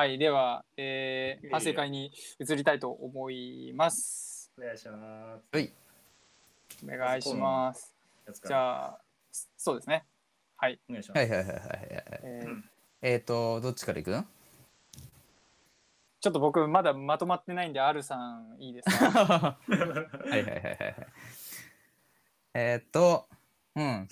はい、では、えー、反省会に移りたいと思います。お願いします。はい。お願いします。じらゃあ、そうですね。はい。お願いします。はいはいはいはいはい。えーえっ、と、どっちからいく？ちょっと僕まだまとまってないんで、アルさんいいですか？はいはいはいはいはい。えっ、と、うん、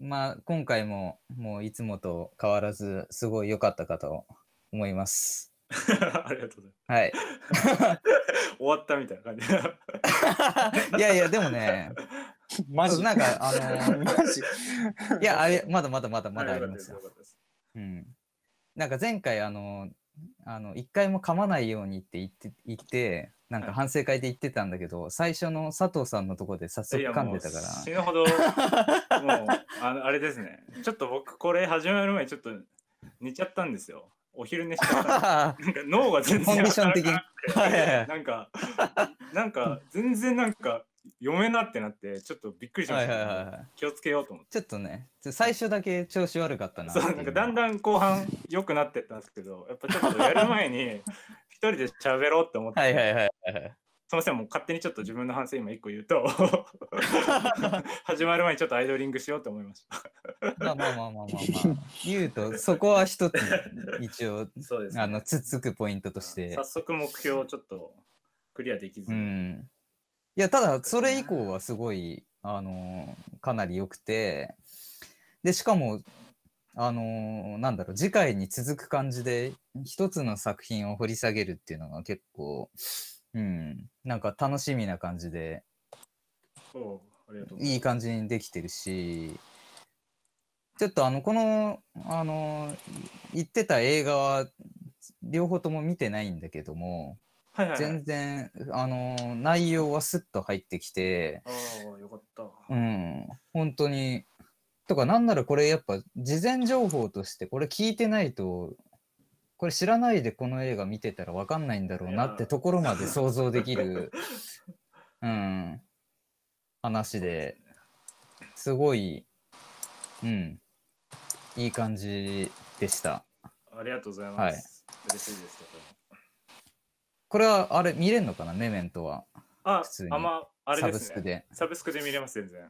まあ、今回ももういつもと変わらず、すごい良かったかと思います。ありがとうございはい。ます。終わったみたいな感じ。いやいや、でもね、マジ？なんか、あのーマジ？いや、あれ、まだまだまだまだありますよ。うん。なんか前回、あの、あの、一回も噛まないようにって言って、言って、なんか反省会で言ってたんだけど、最初の佐藤さんのとこで早速噛んでたから。死ぬほど、もう、あのあれですね。ちょっと僕、これ始まる前にちょっと寝ちゃったんですよ。お昼寝した。なんか脳が全然コンディション的に。なんか、なんか、全然なんか、読めなってなって、ちょっとびっくりしました、はいはいはいはい。気をつけようと思って。ちょっとね、最初だけ調子悪かったなそ、うなんかだんだん後半良くなってったんですけど、やっぱちょっとやる前に一人で喋ろうって思って、はいはいはいはい。すみません、もう勝手にちょっと自分の反省今一個言うと、始まる前にちょっとアイドリングしようと思いました。まあまあまあまあまあまあ。言うと、そこは一つ、一応、そうです、あの、つつくポイントとして早。速目標をちょっとクリアできずうに、ん。いや、ただ、それ以降はすごい、あのーかなり良くて、で、しかも、あのーなんだろう、次回に続く感じで、一つの作品を掘り下げるっていうのが結構、うん、なんか楽しみな感じで、いいい感じにできてるし、ちょっとあの、この、あの、言ってた映画は、両方とも見てないんだけども、はいはい、はい。全。然、あの、内容はスッと入ってきて、ああ、よかった。うん、本当に、とか、なんならこれやっぱ、事前情報として、これ聞いてないと、これ知らないでこの映画見てたらわかんないんだろうなってところまで想像できる、うん、話で、すごい、うん、いい感じでした。ありがとうございます。嬉しいですこれは、あれ、見れんのかな？メメントは。あ普通、にあまあれサですね。ブスクで。サブスクで見れます、全然。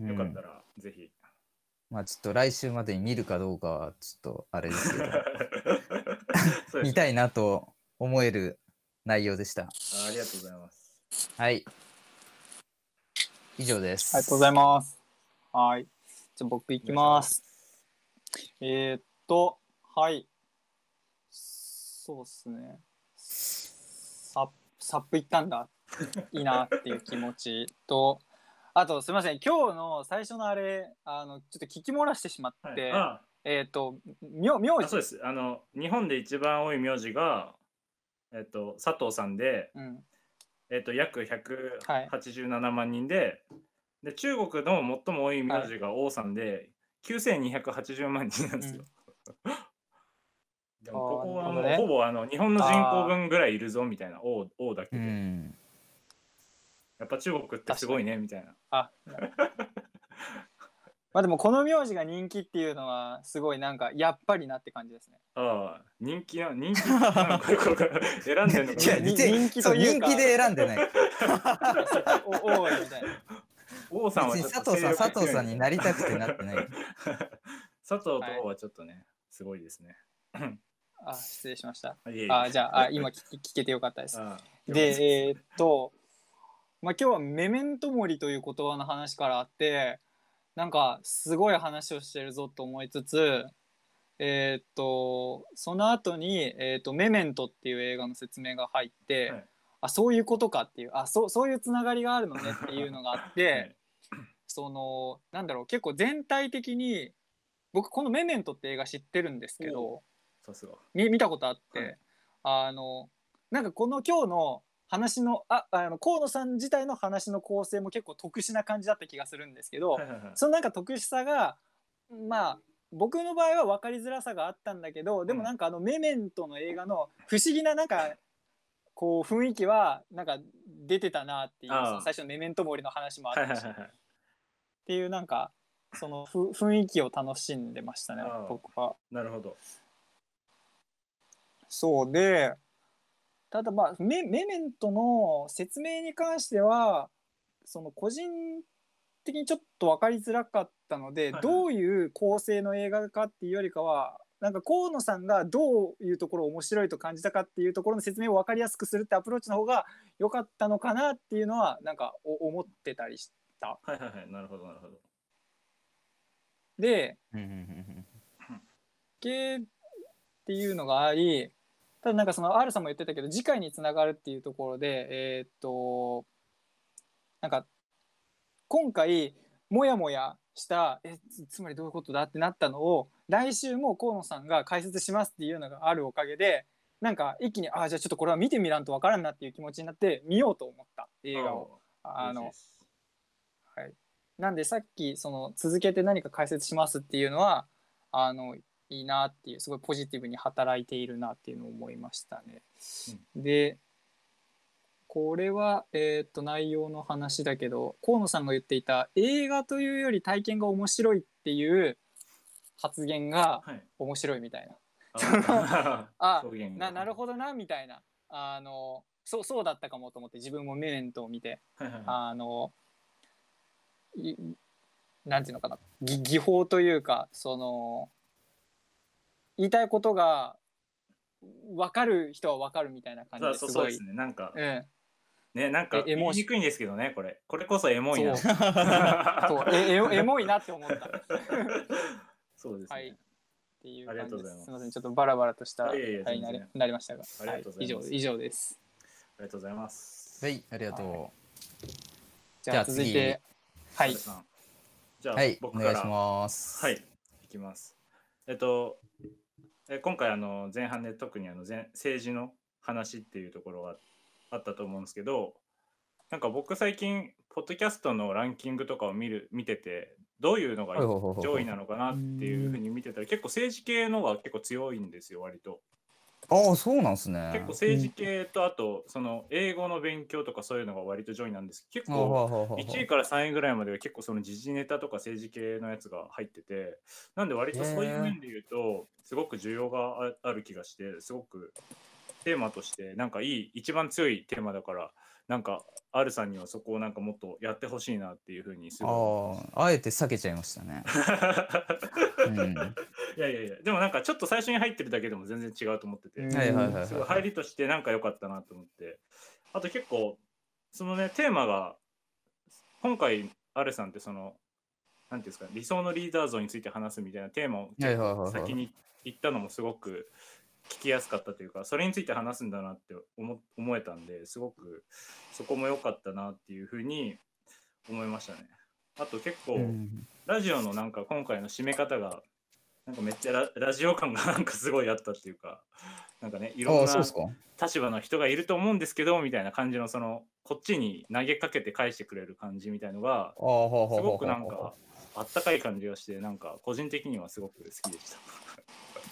うんよかったら、ぜひ。まあちょっと来週までに見るかどうかは、ちょっとあれですけど、見たいなと思える内容でした。あありがとうございます。はい。以上です。ありがとうございます。はい。じゃあ僕行きます。えー、っと、はい。そうっすね。サップ、サップ行ったんだ。いいなっていう気持ちと、あとすみません、今日の最初のあれ、あの、ちょっと聞き漏らしてしまはいって、あえー、っと、名名字あそうです。あの、日本で一番多い名字が、えっと、佐藤さんで、うん。えっと、約はい187万人で、で、中国の最も多い名字が王さんで、9280万人なんですよ。でもここはもう、ほどねほぼあの日本の人口分ぐらいいるぞみたいな王王だけうで、ん。やっぱ中国ってすごいねみたいな。あ、まあでもこの名字が人気っていうのはすごいなんかやっぱりなって感じですね。ああ、人気な、人気なのか選んでるのかいや、人気そうというか人気で選んでない。お多いみたいな。王さんは佐藤さん、佐藤さんになりたくてなってない。佐藤と王はちょっとね、すごいですね。あ、失礼しました。あじゃあ、あ今聞聞けてよかったです。あで、えーっと、まあ今日はメメントモリという言葉の話からあって、なんかすごい話をしてるぞと思いつつ、えーっと、その後に、えーっと、メメントっていう映画の説明が入って、はい。あ、そういうことかっていう、あ、そう、そういうつながりがあるのねっていうのがあって、は いそのなんだろう結構全体的に僕この「メメント」って映画知ってるんですけどさすが。見見たことあって、はい。あのなんかこの今日の話のああの河野さん自体の話の構成も結構特殊な感じだった気がするんですけど、はいはいはいそのなんか特殊さがまあ僕の場合は分かりづらさがあったんだけどでもなんかあの「メメント」の映画の不思議ななんかこう雰囲気はなんか出てたなっていう最初の「メメントモリ」の話もあったし、はいはいはいはい。っていうなんかそのふ雰囲気を楽しんでましたね僕は。なるほど。そうでただまあメメメントの説明に関してはその個人的にちょっと分かりづらかったので、いはい。どういう構成の映画かっていうよりかはなんか河野さんがどういうところを面白いと感じたかっていうところの説明を分かりやすくするってアプローチの方が良かったのかなっていうのはなんかお思ってたりした。はいはいはい。なるほどなるほど。で系っていうのがありただなんかその R さんも言ってたけど次回につながるっていうところでえーっとなんか今回もやもやしたえつつまりどういうことだってなったのを来週も河野さんが解説しますっていうのがあるおかげでなんか一気にあじゃあちょっとこれは見てみらんとわからんなっていう気持ちになって見ようと思った映画を。あのはい、なんでさっきその続けて何か解説しますっていうのはあのいいなっていうすごいポジティブに働いているなっていうのを思いましたね。でこれは、えー、と内容の話だけど河野さんが言っていた映画というより体験が面白いっていう発言がはい面白いみたいな。あ あ表現がななるほどなみたいなあのそうそうだったかもと思って自分もメメントを見て。はいはいはいあのいなんていうのかなぎ技法というかその言いたいことが分かる人は分かるみたいな感じそうですごい。そうそうですね。なんかうん。ねなんかえエモ言いにくいんですけどねこれ。これこそエモいな。そう。そう。えエエモいなって思った。そうですね、はい。っていうありが感じです。とうございます。すみません。ちょっとバラバラとしたいやいやあれになりなりましたが、ありがとうございます。は以上以上です。ありがとうございます。はい、ありがとじゃあ続いてはい。じゃう。あ、はい、お僕から。願いします。はい、いきます。えっと、え今回あの前半で特にあの前政治の話っていうところがあったと思うんですけど、なんか僕最近ポッドキャストのランキングとかを見る見てて、どういうのが上位なのかなっていうふうに見てたら、結構政治系のが結構強いんですよ、割と。ああ、そうなんですね。結構政治系とあとその英語の勉強とかそういうのが割と上位なんです結あ構はははは1位から3位ぐらいまでは結構その時事ネタとか政治系のやつが入っててなんで割とそういう面で言うとすごく需要があある気がしてすごくテーマとしてなんかいい一番強いテーマだからなんか R さんにはそこをなんかもっとやってほしいなっていうふうにすごいああ、あえて避けちゃいましたね。た うん。いやいやいやでもなんかちょっと最初に入ってるだけでも全然違うと思ってて、うんはいはいはいはい。すごい入りとしてなんか良かったなと思ってあと結構そのねテーマが今回アレさんってそのなんていうんですか理想のリーダー像について話すみたいなテーマを先に言ったのもすごく聞きやすかったというかそれについて話すんだなって思思えたんですごくそこも良かったなっていうふうに思いましたね。あと結構、うんラジオのなんか今回の締め方がなんかめっちゃララジオ感がなんかすごいあったっていうかなんかねいろんな。立場の人がいると思うんですけどみたいな感じのそのこっちに投げかけて返してくれる感じみたいのがすごくなんかあったかい感じがしてなんか個人的にはすごく好きでした。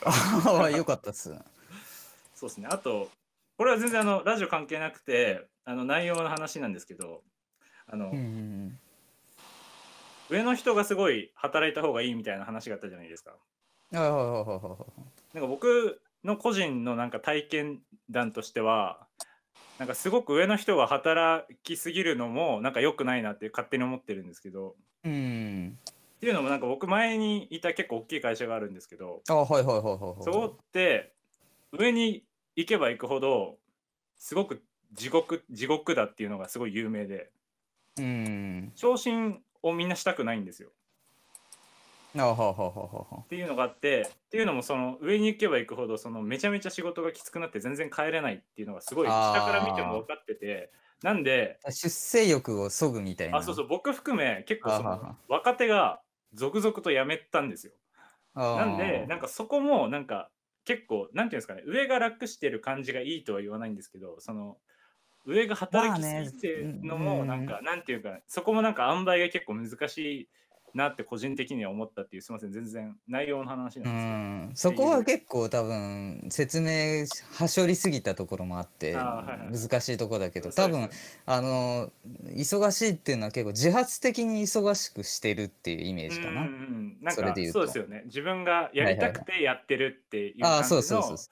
ああ、よかったっす。そうですねあとこれは全然あのラジオ関係なくてあの内容の話なんですけどあの、うんうん上の人がすごい働いた方がいいみたいな話があったじゃないですか。うん。はいはいはいはいはい。なんか僕の個人のなんか体験談としてはなんかすごく上の人が働きすぎるのもなんか良くないなって勝手に思ってるんですけどうん。っていうのもなんか僕前にいた結構大きい会社があるんですけどああ、はいはいはいはいはい。そこって上に行けば行くほどすごく地獄地獄だっていうのがすごい有名でうん。昇進をみんなしたくないんですよああ、ははははは。っていうのがあってっていうのもその上に行けば行くほどそのめちゃめちゃ仕事がきつくなって全然帰れないっていうのがすごい下から見ても分かっててなんで出世欲を削ぐみたいな。あそうそう僕含め結構その若手が続々と辞めたんですよ。なんでなんかそこもなんか結構なんていうんですかね上が楽してる感じがいいとは言わないんですけどその上が働きすぎてるのもなんか、なんていうかそこもなんか塩梅が結構難しいなって個人的には思ったっていうすみません全然内容の話うなんですけど。ん、そこは結構多分説明はしょりすぎたところもあって難しいところだけど多分あの忙しいっていうのは結構自発的に忙しくしてるっていうイメージかな。うんなんかそれで言うと。そうですよね。自分がやりたくてやってるっていうああ感じのそうそうそうそ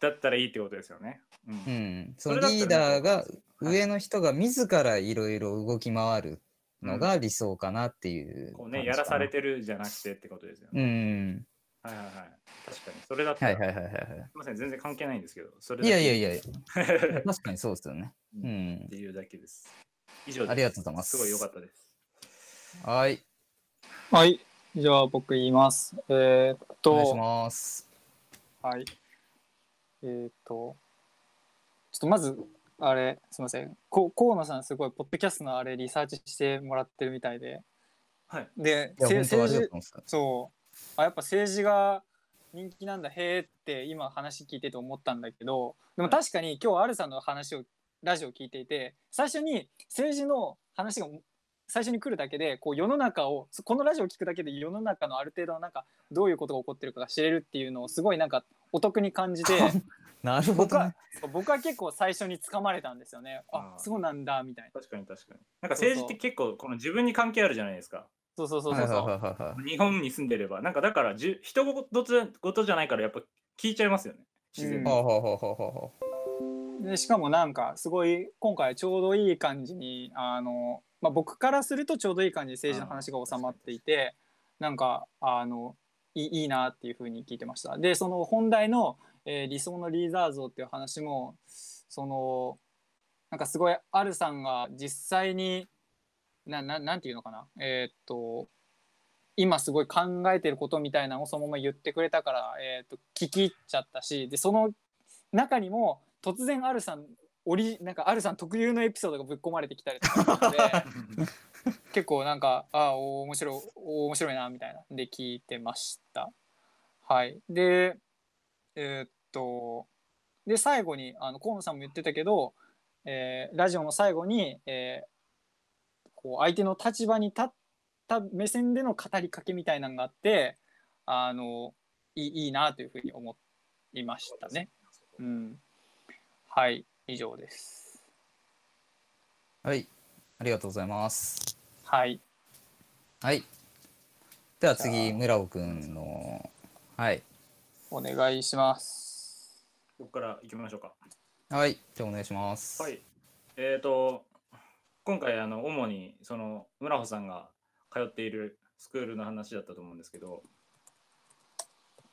だったらいいってことですよね。う。うん。ん、そのリーダーがはい。上の人が自らいろいろ動き回るのが理想かなっていうこうね、感じかなやらされてるじゃなくてってことですようね。んはいはいはい。確かに。それだったら、はいはいはいはいはすみません、全然関係ないんですけど、それいいやいやいいやや。確かにそうですよねううんんっていうだけです。以上です。ありがとうございますすごい良かったです。はいはい。じゃあ僕言います。えーっお願いしと、ますはい。えーっと、ちょっとまず、あれ、すみません。こ河野さん、すごい、ポッドキャストのあれ、リサーチしてもらってるみたいで。はい。で、政治、そう。あ、やっぱ政治が人気なんだ、へーって今話聞いてて思ったんだけど、でもはい確かに今日、アルさんの話を、ラジオ聞いていて、最初に政治の話が最初に来るだけで、こう世の中を、このラジオを聞くだけで世の中のある程度のなんか、どういうことが起こってるかが知れるっていうのをすごいなんかお得に感じて、なるほ僕はどね僕は結構最初に掴まれたんですよね。あそうなんだみたいな。確かに確かに。なんか政治って結構この自分に関係あるじゃないですか。そうそうそうそうそう。日本に住んでれば。なんかだからじゅ、人事事じゃないからやっぱ聞いちゃいますよね。自然うんに。ほうほうほうほうほうほでしかもなんかすごい今回ちょうどいい感じにあの、まあ、僕からするとちょうどいい感じに政治の話が収まっていてなんかあのいいいいなっていうふうに聞いてました。でその本題の、えー理想のリーダー像っていう話もそのなんかすごいアルさんが実際になななんていうのかな？えーっと今すごい考えてることみたいなのをそのまま言ってくれたから、えーっと聞き入っちゃったしでその中にも突然アルさんオリなんかアルさん特有のエピソードがぶっ込まれてきたりとかで 結構なんかああ面白いお面白いなみたいな。で聞いてました。はい、でえーっとで最後にあの河野さんも言ってたけど、えーラジオの最後に、えーこう相手の立場に立った目線での語りかけみたいなのがあってあのいいいいなというふうに思いましたね。うん、はい以上です。はいありがとうございますはいはいではじ次村尾くんのはいお願いします。ここから行きましょうか。はいじゃあお願いしますはい。えっ、と、今回、あの、主に、その、村穂さんが通っているスクールの話だったと思うんですけど、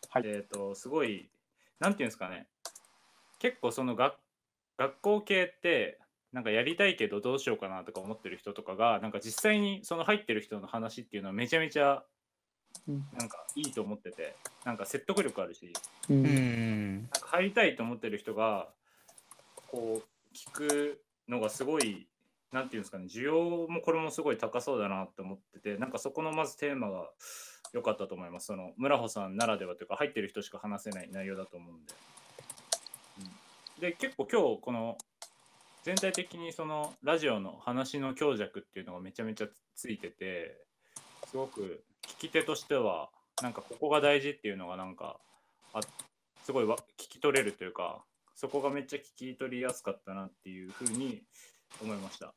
はいえっ、と、すごい、なんていうんですかね、結構その学学校系って、なんかやりたいけどどうしようかなとか思ってる人とかが、なんか実際にその入ってる人の話っていうのはめちゃめちゃうんなんかいいと思ってて、なんか説得力あるし、ううんん。なんか入りたいと思ってる人がこう聞くのがすごいなんていうんですかね需要もこれもすごい高そうだなって思っててなんかそこのまずテーマが良かったと思います。その村穂さんならではというか入ってる人しか話せない内容だと思うんで、うん、で結構今日この全体的にそのラジオの話の強弱っていうのがめちゃめちゃついててすごく聞き手としてはなんかここが大事っていうのがなんかあすごいわ聞き取れるというかそこがめっちゃ聞き取りやすかったなっていうふうに思いました。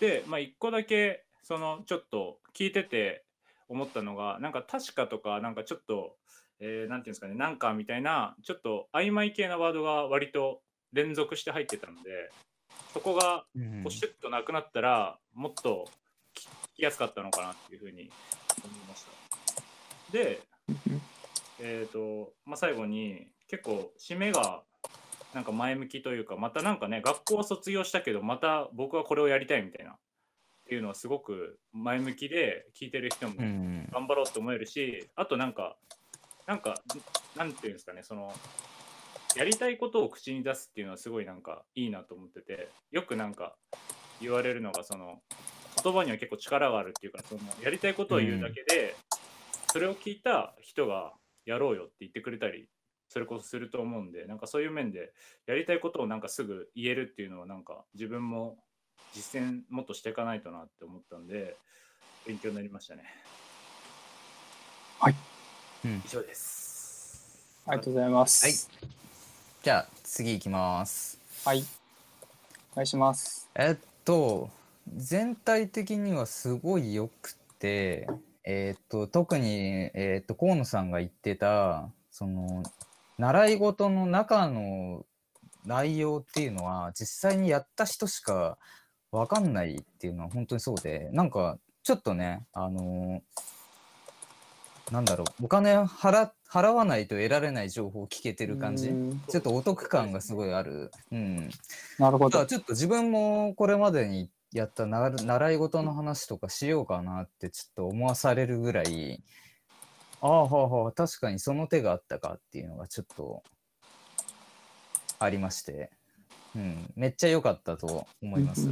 で、まあ、一個だけそのちょっと聞いてて思ったのがなんか確かとかなんかちょっと、えーていうんですかねなんかみたいなちょっと曖昧系なワードが割と連続して入ってたのでそこがうんこうシュッとなくなったらもっと聞きやすかったのかなっていうふうに思いました。で、えーとまあ、最後に結構締めがなんか前向きというかまたなんかね学校を卒業したけどまた僕はこれをやりたいみたいなっていうのはすごく前向きで聞いてる人もうん頑張ろうと思えるしあとなんかなんかなんていうんですかねそのやりたいことを口に出すっていうのはすごいなんかいいなと思っててよくなんか言われるのがその言葉には結構力があるっていうかそのやりたいことを言うだけで、それを聞いた人がやろうよって言ってくれたりそれこそすると思うんでなんかそういう面でやりたいことをなんかすぐ言えるっていうのはなんか自分も実践もっとしていかないとなって思ったんで勉強になりましたね。うん以上です。ありがとうございます。はいじゃあ次行きますはい。お願いします。えっと全体的にはすごいよくてえっと特にえっと河野さんが言ってたその習い事の中の内容っていうのは実際にやった人しかわかんないっていうのは本当にそうでなんかちょっとねあのなんだろうお金払払わないと得られない情報を聞けてる感じうんちょっとお得感がすごいある。うん、なるほど。ちょっと自分もこれまでにやったな習い事の話とかしようかなってちょっと思わされるぐらいああはあはあ。確かにその手があったかっていうのがちょっとありまして、うん、めっちゃ良かったと思います。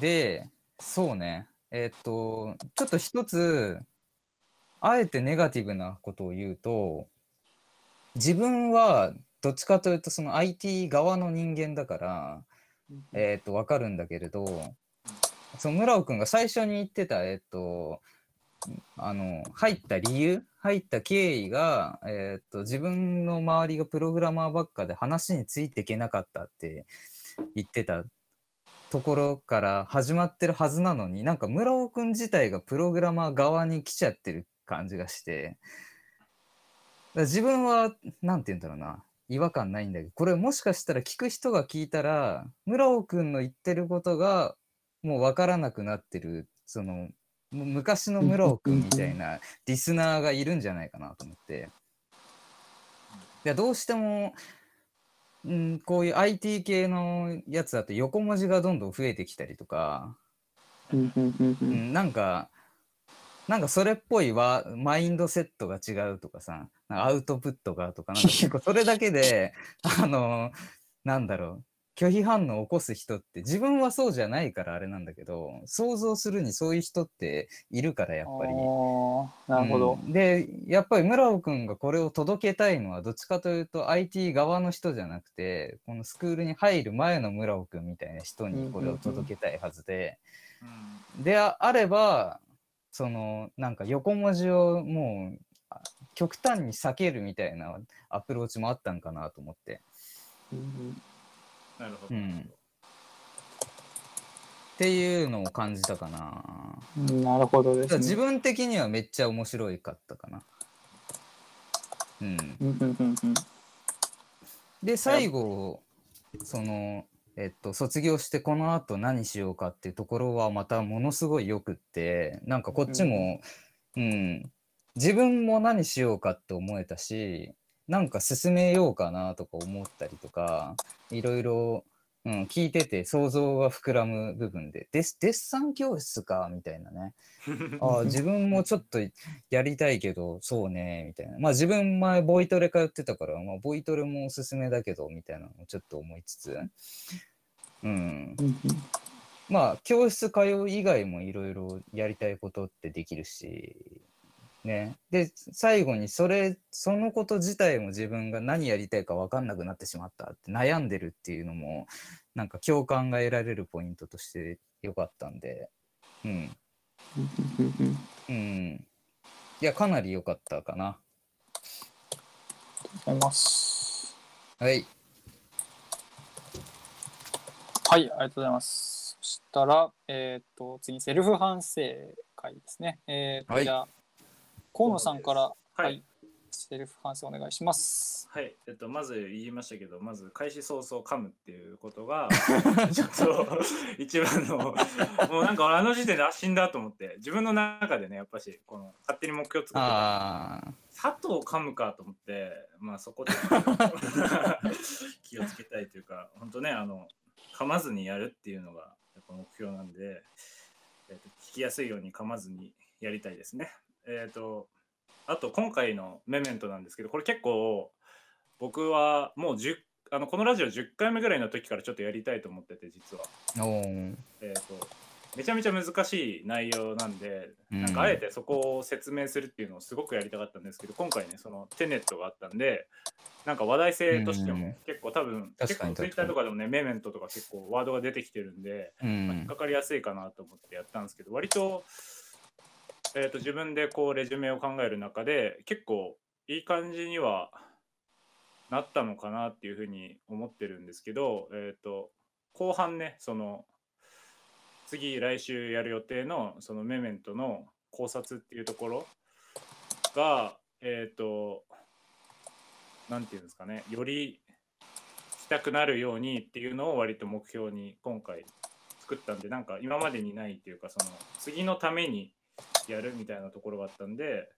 でそうね。えっとちょっと一つあえてネガティブなことを言うと自分はどっちかというとその IT 側の人間だから、えっと分かるんだけれどその村尾くんが最初に言ってたえっとあの入った理由入った経緯が、えっと自分の周りがプログラマーばっかで話についていけなかったって言ってたところから始まってるはずなのになんか村尾くん自体がプログラマー側に来ちゃってる感じがして。自分は何て言うんだろうな。違和感ないんだけどこれもしかしたら聞く人が聞いたら村尾くんの言ってることがもう分からなくなってるそのむ昔の村尾くんみたいなリスナーがいるんじゃないかなと思って。いやどうしてもうん、こういう IT 系のやつだと横文字がどんどん増えてきたりとか、うんなんかなんかそれっぽいはマインドセットが違うとかさアウトプットがとかなんか結構 それだけであのなんだろう拒否反応を起こす人って自分はそうじゃないからあれなんだけど想像するにそういう人っているからやっぱり。なるほど。うんでやっぱり村尾くんがこれを届けたいのはどっちかというと IT 側の人じゃなくてこのスクールに入る前の村尾くんみたいな人にこれを届けたいはずで、でああればそのなんか横文字をもうあ極端に避けるみたいなアプローチもあったんかなと思って。うんなるほど。うんっていうのを感じたかな。うんなるほどですね。自分的にはめっちゃ面白いかったかな。うん。うんうんうんうんで最後そのえっと卒業してこのあと何しようかっていうところはまたものすごいよくってなんかこっちも、うん自分も何しようかって思えたしなんか進めようかなとか思ったりとかいろいろ、うん、聞いてて想像が膨らむ部分で。デッデッサン教室かみたいなね。ああ 自分もちょっとやりたいけどそうねみたいな。まあ自分前ボイトレ通ってたから、まあ、ボイトレもおすすめだけどみたいなのをちょっと思いつつ。うん。うんまあ教室通う以外もいろいろやりたいことってできるしねで最後にそれそのこと自体も自分が何やりたいか分かんなくなってしまったって悩んでるっていうのもなんか共感が得られるポイントとしてよかったんでうんうん。いや、かなり良かったかな。ありがとうございます。はい。はい、ありがとうございます。そしたら、えっ、と、次、セルフ反省会ですね。えっ、と、はいじゃあ、河野さんから、はいはい、セルフ反省お願いします。はい、えっと、まず言いましたけど、まず開始早々噛むっていうことが、ちょっと一番の、もうなんか俺あの時点であ死んだと思って、自分の中でね、やっぱし、この勝手に目標作ってたああ。佐藤噛むかと思って、まあそこで 気をつけたいというか、本当ね、あの、噛まずにやるっていうのがやっぱ目標なんで、えっと聞きやすいように噛まずにやりたいですね。えっ、と、あと今回のメメントなんですけど、これ結構僕はもう10あのこのラジオ10回目ぐらいの時からちょっとやりたいと思ってて、実は。えー、とめちゃめちゃ難しい内容なんで、うんなんかあえてそこを説明するっていうのをすごくやりたかったんですけど今回ねそのテネットがあったんでなんか話題性としてうんも結構多分結構ツイッターとかでもねメメントとか結構ワードが出てきてるんで、うまあ引っんか。かりやすいかなと思ってやったんですけど割と,、えー、と自分でこうレジュメを考える中で結構いい感じにはなったのかなっていうふうに思ってるんですけど、えー、と後半ねその次来週やる予定のそのメメントの考察っていうところがえっ、となんていうんですかね、よりしたくなるようにっていうのを割と目標に今回作ったんで、なんか今までにないっていうか、その次のためにやるみたいなところがあったんで、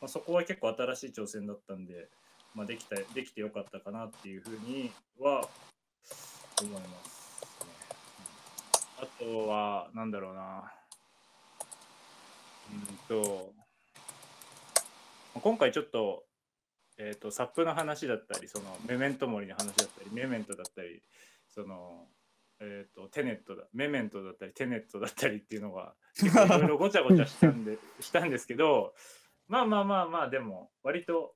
まあ、そこは結構新しい挑戦だったんで、まあ、できたできてよかったかなっていうふうには思います、ね。あとは、なんだろうな。うんと、今回ちょっと、えっ、と、サップの話だったり、そのメメントモリの話だったり、メメントだったり、その、えっ、と、テネットだ、メメントだったり、テネットだったりっていうのが、結構いろいろごちゃごちゃしたんで、したんですけど、まあまあまあまあ、でも、割と、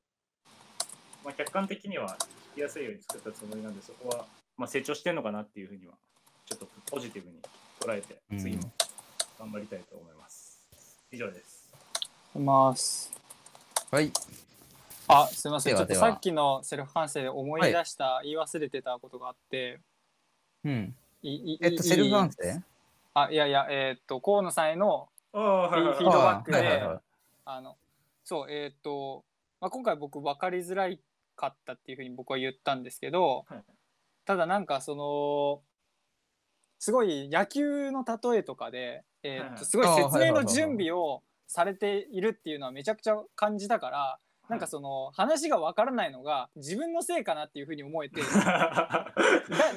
まあ、客観的には聞きやすいように作ったつもりなんで、そこは、まあ、成長してんのかなっていうふうには、ちょっとポジティブに捉えて、次も頑張りたいと思います。以上です。います。はい。あ、すみません。ちょっとさっきのセルフ反省で思い出した、言い忘れてたことがあって、うん。いいえっと、セルフ反省？あ、いやいや、えーっと、河野さんへの、フィードバックであの、そう、えーっと、まあ、今回僕分かりづらいかったっていうふうに僕は言ったんですけど、はい。ただなんかその、すごい野球の例えとかで、えーっとすごい説明の準備をされているっていうのはめちゃくちゃ感じたから、なんかその話が分からないのが自分のせいかなっていうふうに思えて。だ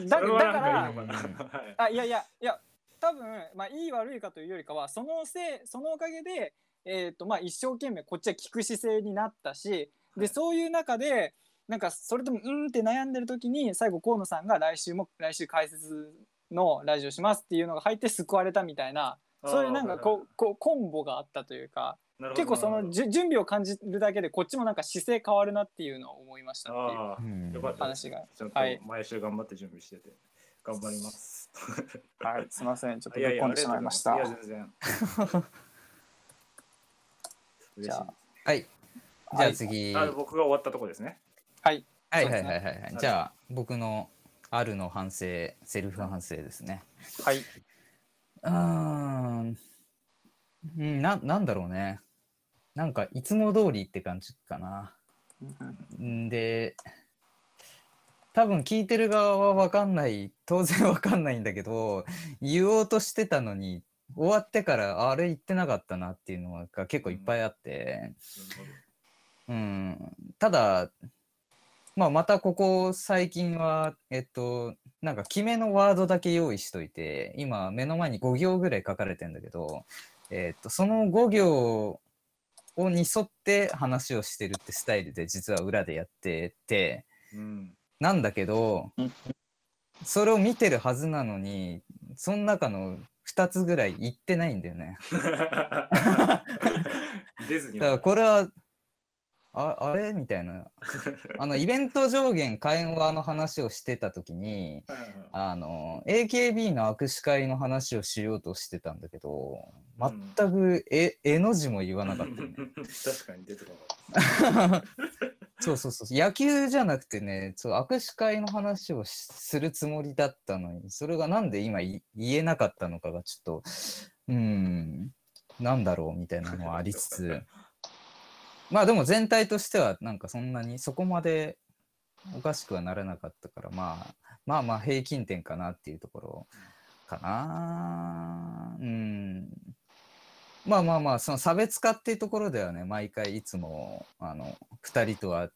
だだからはいあいやいやいや多分まあいい悪いかというよりかはそのせいそのおかげで、えーとまあ、一生懸命こっちは聞く姿勢になったしはい。でそういう中でなんかそれともうんって悩んでる時に最後河野さんが来週も来週解説のラジオしますっていうのが入って救われたみたいなそういうなんかこうこうコンボがあったというか結構その準備を感じるだけでこっちもなんか姿勢変わるなっていうのを思いましたっていう話が。はい。毎週頑張って準備してて、頑張ります。はい、すみませんちょっといやいや、ぶっ込んでしまいました。いますいや、全然。じゃあはい。じゃはいあ次。あはい僕が終わったとこですね。はいはいそうですねはいはいはい。じゃあ、僕のあるの反省、セルフ反省ですね。はい。うーん。うんな、なんだろうね。なんか、いつも通りって感じかな。んで、多分聞いてる側は分かんない、当然分かんないんだけど、言おうとしてたのに、終わってからあれ言ってなかったなっていうのが結構いっぱいあって、うん、ただ、まあ、またここ最近は、えっと、なんか決めのワードだけ用意しといて、今目の前に5行ぐらい書かれてんだけど、えっと、その5行をに沿って話をしてるってスタイルで実は裏でやってて、うん。なんだけどうん、それを見てるはずなのに、その中の2つぐらい言ってないんだよね。だからこれは、ああれ？みたいな。あの、イベント上限会話の話をしてた時に、あの、AKB の握手会の話をしようとしてたんだけど、全くえ、絵の字も言わなかったよね。確かに出てこなかっ そうそうそう。野球じゃなくてね、そう握手会の話をしするつもりだったのに、それがなんで今い言えなかったのかがちょっと、うーん、なんだろうみたいなのはありつつ、まあでも全体としてはなんかそんなにそこまでおかしくはならなかったから、まあ、まあまあ平均点かなっていうところかな。うん。まあまあまあ、その差別化っていうところではね、毎回いつも、あの、二人とは違う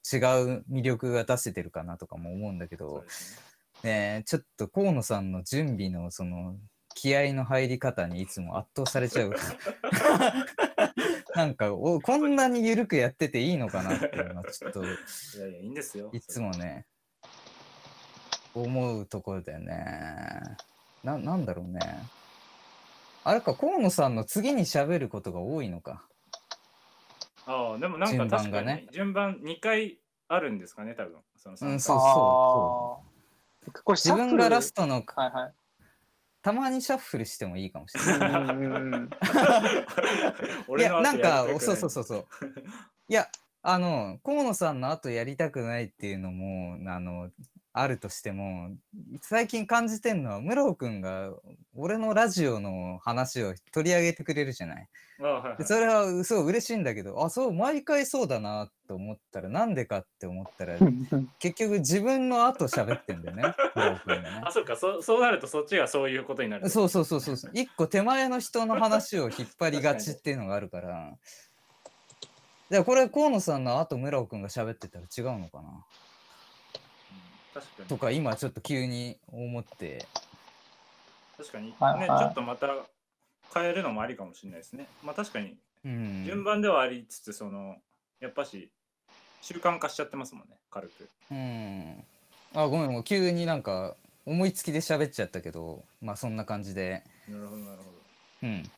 魅力が出せてるかなとかも思うんだけど、ですね、ちょっと河野さんの準備のその、気合の入り方にいつも圧倒されちゃう。なんかお、こんなに緩くやってていいのかなっていうのは、ちょっと、ねいやいや、いいんですよ。いつもね、思うところだよね。な、なんだろうね。あれか、河野さんの次に喋ることが多いのか。ああ、でもなんか順番確かにがね順番2回あるんですかね、多分。そのうん、三そう回そうう。これ自分がラスト。トの、はいはい。たまにシャッフルしてもいいかもしれない。い俺のや、なんか、そうそうう。そうそう。いや、あの、河野さんの後やりたくないっていうのも、あの、あるとしても、最近感じてんのは、室尾くんが俺のラジオの話を取り上げてくれるじゃない？あはいはいでそれはそう嬉しいんだけど、あ、そう、毎回そうだなと思ったら、なんでかって思ったら、結局自分の後喋ってんだよね、ねあ、。そうかそ、そうなるとそっちがそういうことになる。そうそうそうそうそう。一個手前の人の話を引っ張りがちっていうのがあるから。でこれ河野さんの後村尾くんが喋ってたら違うのかな？うん確かに。とか今ちょっと急に思って。確かに、ね、はいはいちょっとまた変えるのもありかもしれないですね。まあ確かにうん。順番ではありつつ、そのやっぱし習慣化しちゃってますもんね、軽く。うん。あ、ごめん、もう急になんか思いつきで喋っちゃったけど、まあそんな感じで。なるほど、なるほど。うん。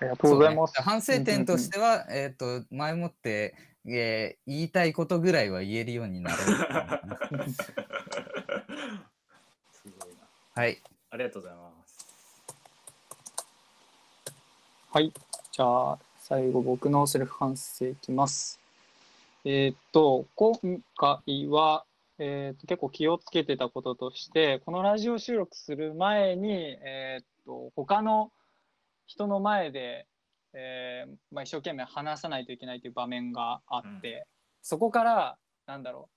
ありがとうございます。ね反省点としては、えっ、と、前もって、えー言いたいことぐらいは言えるようになろう。すごいな。はい。ありがとうございます。はい。じゃあ、最後、僕のセルフ反省いきます。えーっと、今回は、えーっと、結構気をつけてたこととして、このラジオ収録する前に、えーっと、他の人の前で、えーまあ、一生懸命話さないといけないという場面があって、そこから、なんだろ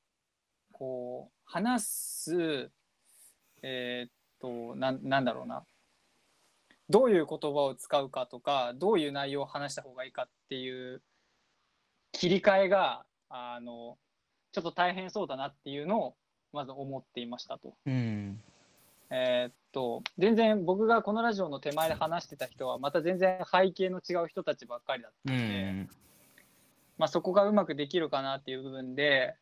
う、こう、話す、えーっと、なんなんだろうな、どういう言葉を使うかとかどういう内容を話した方がいいかっていう切り替えがあのちょっと大変そうだなっていうのをまず思っていましたと。うん。えーっと全然僕がこのラジオの手前で話してた人はまた全然背景の違う人たちばっかりだったうので、ん。まあ、そこがうまくできるかなっていう部分で、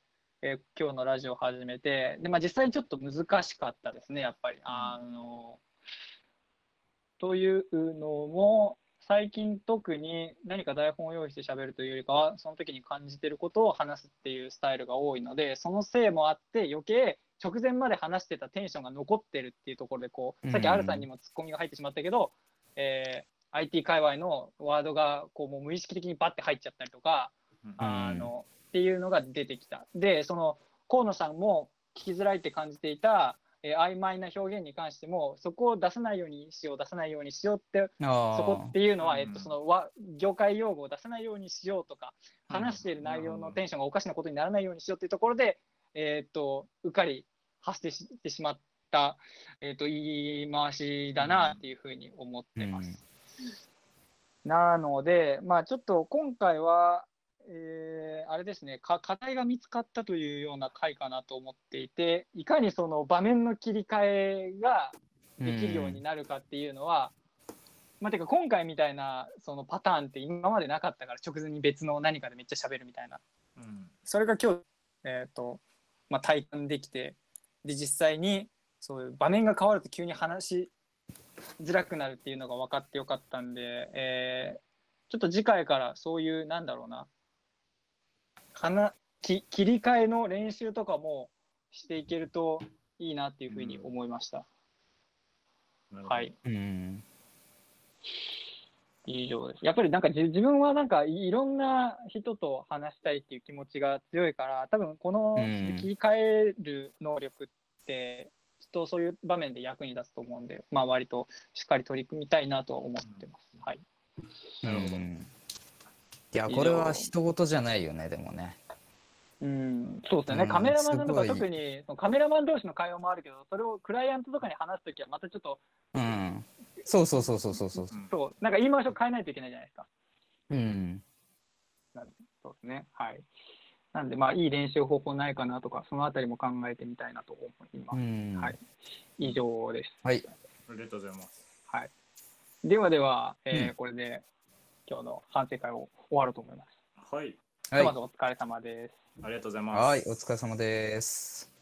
えー今日のラジオを始めてで、まあ、実際にちょっと難しかったですねやっぱり。あのというのも最近特に何か台本を用意して喋るというよりかはその時に感じてることを話すっていうスタイルが多いのでそのせいもあって余計直前まで話してたテンションが残ってるっていうところでこうさっきうん R さんにもツッコミが入ってしまったけど、えー IT 界隈のワードがこうもう無意識的にバッて入っちゃったりとか、うん。あのっていうのが出てきた。でその河野さんも聞きづらいって感じていた、えー曖昧な表現に関してもそこを出さないようにしよう出さないようにしようって。そこっていうのは、うんえっと、そのわ業界用語を出さないようにしようとかうん話している内容のテンションがおかしなことにならないようにしようっていうところで、えっとうっかり発してしてしまった、えっと言い回しだなっていうふうに思ってます。なので、まあ、ちょっと今回は、えーあれですね。か、課題が見つかったというような回かなと思っていて、いかにその場面の切り替えができるようになるかっていうのは、まあ、てか今回みたいなそのパターンって今までなかったから、直前に別の何かでめっちゃ喋るみたいな。うん。それが今日、えーとまあ、体感できて、で、実際にそういう場面が変わると急に話しづらくなるっていうのが分かってよかったんで、えーちょっと次回からそういう、なんだろうな、かなき切り替えの練習とかもしていけるといいなっていうふうに思いました。なるほどはい。うん。以上です。やっぱりなんか自自分はなんかいいろんな人と話したいっていう気持ちが強いから、多分このうん切り替える能力って、きっとそういう場面で役に立つと思うんで、まあ割としっかり取り組みたいなとは思ってます。はい。なるほどうんいや、これは人事じゃないよね、でもね。うん、そうですよね。うんカメラマンとかすごい特にカメラマン同士の会話もあるけど、それをクライアントとかに話すときはまたちょっと、うん。そうそうそうそうそうそう。うんそう、なんか言い回しを変えないといけないじゃないですか。うん。そうですね。はい。なんで、まあいい練習方法ないかなとか、そのあたりも考えてみたいなと思います。うん。はい。以上です。はい。ありがとうございます。はい。ではでは、えーうんこれで今日の反省会を終わろうと思います。はい。はいひとまずお疲れ様です。ありがとうございます。はい、お疲れ様です。